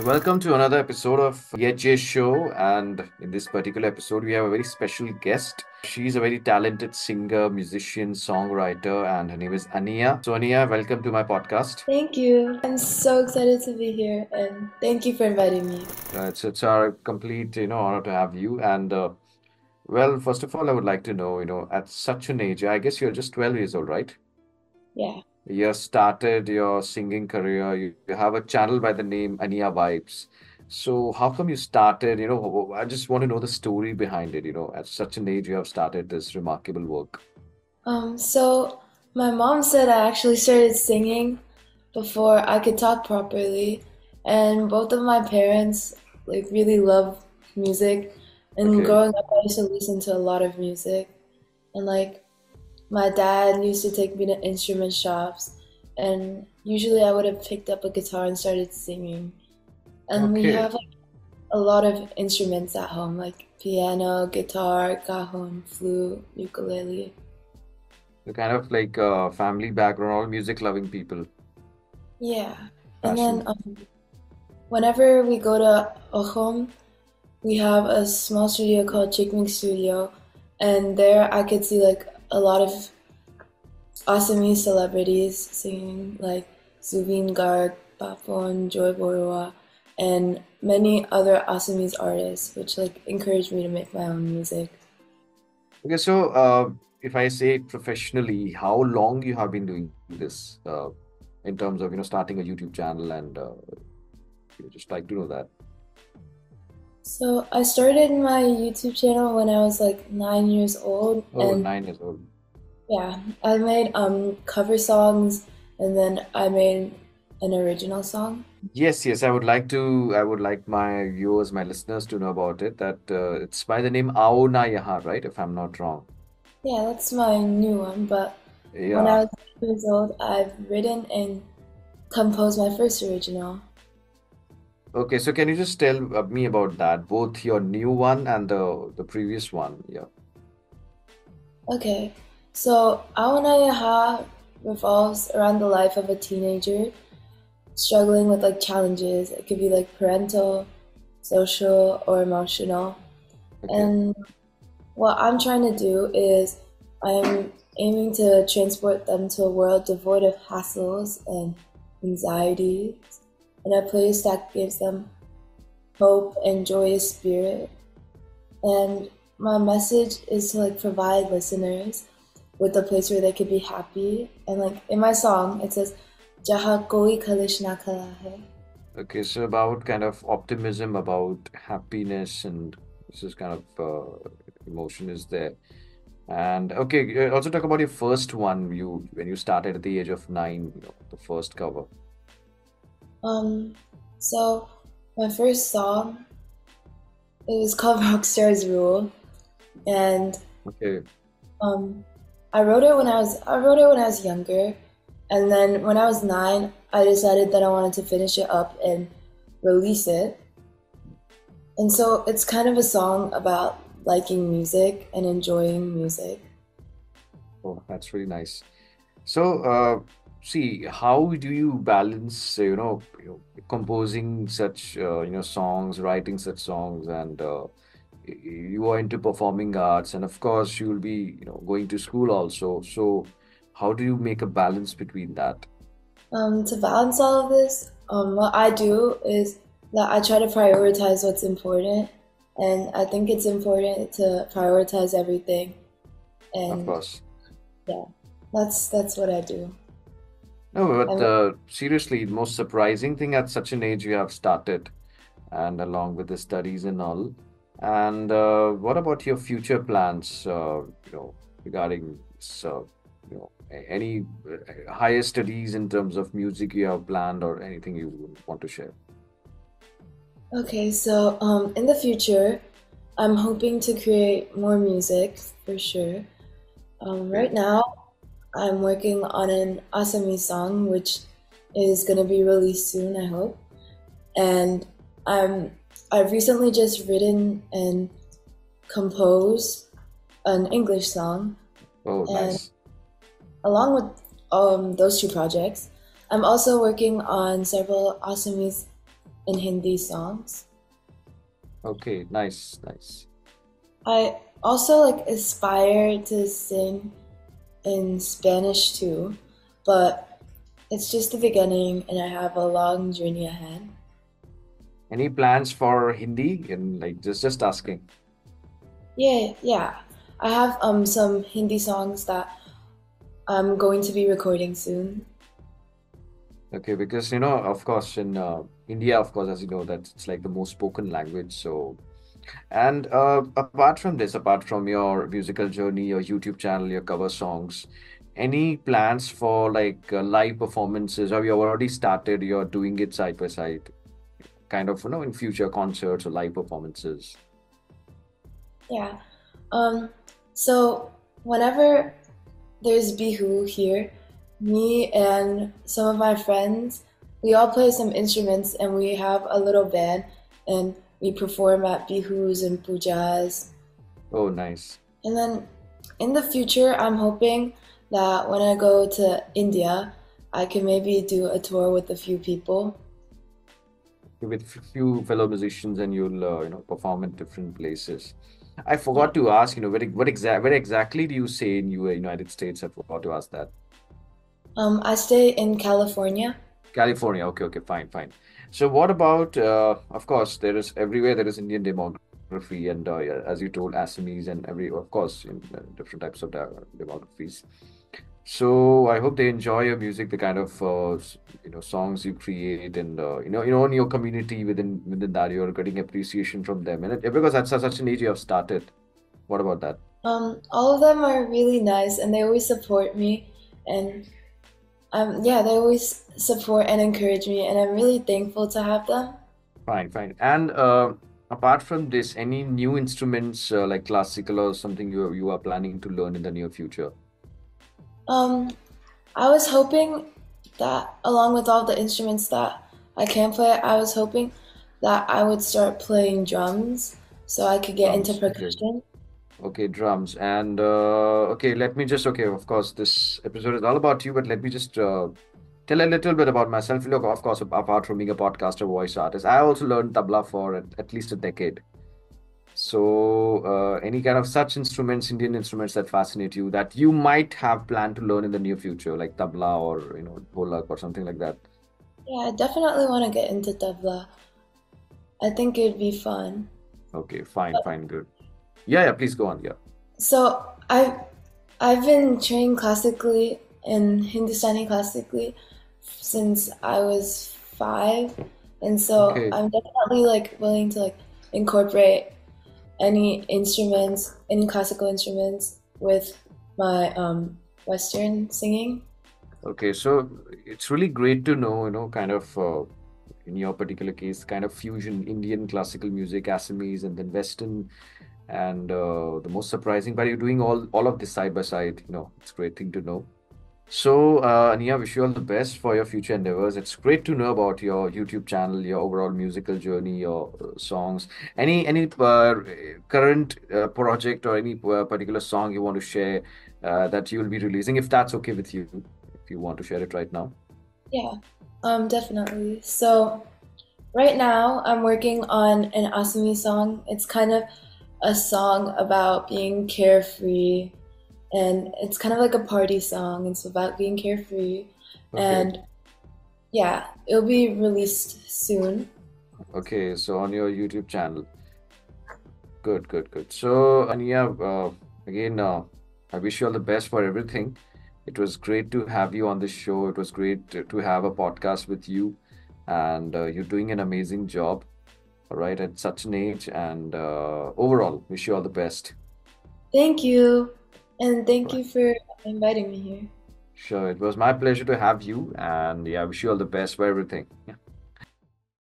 So, welcome to another episode of HJ Show. And in this particular episode, we have a very special guest. She's a very talented singer, musician, songwriter, and her name is Aniya. So, Aniya, welcome to my podcast. Thank you. I'm so excited to be here, and thank you for inviting me. Uh, it's it's our complete you know honor to have you. And uh, well, first of all, I would like to know, you know, at such an age, I guess you're just 12 years old, right? Yeah. You started your singing career. You, you have a channel by the name Aniya Vibes. So how come you started? You know, I just want to know the story behind it. You know, at such an age, you have started this remarkable work. Um, so my mom said I actually started singing before I could talk properly, and both of my parents like really love music. And Okay. growing up, I used to listen to a lot of music, and like my dad used to take me to instrument shops, and usually I would have picked up a guitar and started singing. And we have like a lot of instruments at home, like piano, guitar, cajon, flute, ukulele. The kind of like uh, family background, all music loving people, Yeah. And then um, whenever we go to a we have a small studio called Chickming Studio, and there I could see like a lot of Assamese celebrities singing, like Zubeen Garg, Papon, Joy Barua, and many other Assamese artists, which like encouraged me to make my own music. Okay, so uh, if I say professionally, how long you have been doing this uh, in terms of you know starting a YouTube channel and uh, you just like to know that. So I started my YouTube channel when I was like nine years old, Oh, and nine years old. yeah, I made um cover songs, and then I made an original song. Yes, yes, I would like to. I would like my viewers, my listeners to know about it. That uh, it's by the name Aao Na Yahan, right? If I'm not wrong. Yeah, that's my new one. But when I was nine years old, I've written and composed my first original. Okay, so can you just tell uh, me about that, both your new one and the the previous one? Yeah. Okay, so Aao Na Yahan revolves around the life of a teenager struggling with like challenges. It could be like parental, social, or emotional. Okay. And what I'm trying to do is I'm aiming to transport them to a world devoid of hassles and anxieties, in a place that gives them hope and joyous spirit. And my message is to like provide listeners with a place where they could be happy. And like in my song, it says, "Jaha koi kalish na kala hai." Okay, so about kind of optimism, about happiness, and this is kind of uh, emotion is there. And okay, uh, also talk about your first one. You when you started at the age of nine, you know, the first cover. Um, so my first song it was called Rockstars Rule, and Okay, um, I wrote it when I was I wrote it when I was younger, and then when I was nine, I decided that I wanted to finish it up and release it. And so it's kind of a song about liking music and enjoying music. oh, that's really nice. So, uh, see, how do you balance, uh, you know, composing such, uh, you know, songs, writing such songs, and uh, you are into performing arts, and of course, you will be, you know, going to school also. So, how do you make a balance between that? Um, to balance all of this, um, what I do is that I try to prioritize what's important, and I think it's important to prioritize everything, Of and course. yeah, that's that's what I do. No, but uh, seriously, most surprising thing at such an age you have started, and along with the studies and all. And uh, what about your future plans, uh, you know, regarding so, you know, any uh, higher studies in terms of music you have planned or anything you want to share? okay, so um, in the future, I'm hoping to create more music for sure. Um, right now, I'm working on an Assamese song, which is gonna be released soon, I hope. And I'm I've recently just written and composed an English song, Oh, and nice. along with um, those two projects, I'm also working on several Assamese and Hindi songs. Okay, nice, nice. I also like aspire to sing in Spanish too, but it's just the beginning and I have a long journey ahead. Any plans for Hindi? And like just just asking. Yeah, yeah. I have um some Hindi songs that I'm going to be recording soon. Okay, because you know, of course, in uh, India, of course, as you know, that it's like the most spoken language. So, and uh, apart from this, apart from your musical journey, your YouTube channel, your cover songs, any plans for like uh, live performances? Have you already started? You're doing it side by side, kind of, you know, in future concerts or live performances. Yeah. Um so whenever there's Bihu here, me and some of my friends, we all play some instruments and we have a little band and we perform at Bihus and pujas. Oh, nice. And then in the future, I'm hoping that when I go to India, I can maybe do a tour with a few people. with a few fellow musicians and you'll uh, you know perform in different places. I forgot to ask, you know, what what exact where exactly do you say in you United States? I forgot to ask that. Um, I stay in California. California. Okay, okay, fine, fine. So what about uh, of course there is everywhere there is Indian demography and uh, as you told Assamese and every of course in uh, different types of de- demographies. So I hope they enjoy your music, the kind of uh, you know songs you create, and uh, you know you know in your community within within that you're getting appreciation from them, and it, because that's such an age you have started. What about that? Um, all of them are really nice and they always support me and um, yeah, they always support and encourage me and I'm really thankful to have them. Fine, fine. And uh, apart from this, any new instruments uh, like classical or something you you are planning to learn in the near future? Um, I was hoping that along with all the instruments that I can play, I was hoping that I would start playing drums so I could get into Drums. Okay. percussion. Okay, drums. And uh, okay, let me just okay, of course, this episode is all about you, but let me just uh, tell a little bit about myself. Look, of course, apart from being a podcaster, voice artist, I also learned tabla for at, at least a decade. So, uh, any kind of such instruments, Indian instruments that fascinate you that you might have planned to learn in the near future, like tabla or you know, dholak or something like that. Yeah, I definitely want to get into tabla. I think it would be fun. Okay, fine, fine, good. Yeah, yeah, please go on. Yeah. So I've I've been trained classically in Hindustani classically since I was five, and so Okay. I'm definitely like willing to like incorporate any instruments, any classical instruments with my um Western singing. Okay, so it's really great to know, you know, kind of uh, in your particular case, kind of fusion Indian classical music, Assamese, and then Western. And uh, the most surprising part, you're doing all all of this side by side. You know, it's a great thing to know. So, uh, Aniya, wish you all the best for your future endeavors. It's great to know about your YouTube channel, your overall musical journey, your uh, songs. Any any uh, current uh, project or any uh, particular song you want to share uh, that you will be releasing, if that's okay with you, if you want to share it right now. Yeah, um, definitely. So right now I'm working on an Assamese song. It's kind of a song about being carefree and it's kind of like a party song. It's about being carefree, Okay. and yeah, it'll be released soon. Okay. So on your YouTube channel. Good, good, good. So, Aniya, uh, again, uh, I wish you all the best for everything. It was great to have you on this show. It was great to, have a podcast with you, and uh, you're doing an amazing job, right, at such an age. And uh, overall, wish you all the best. Thank you, and thank you for inviting me here. Sure. It was my pleasure to have you, and yeah, I wish you all the best for everything. Yeah.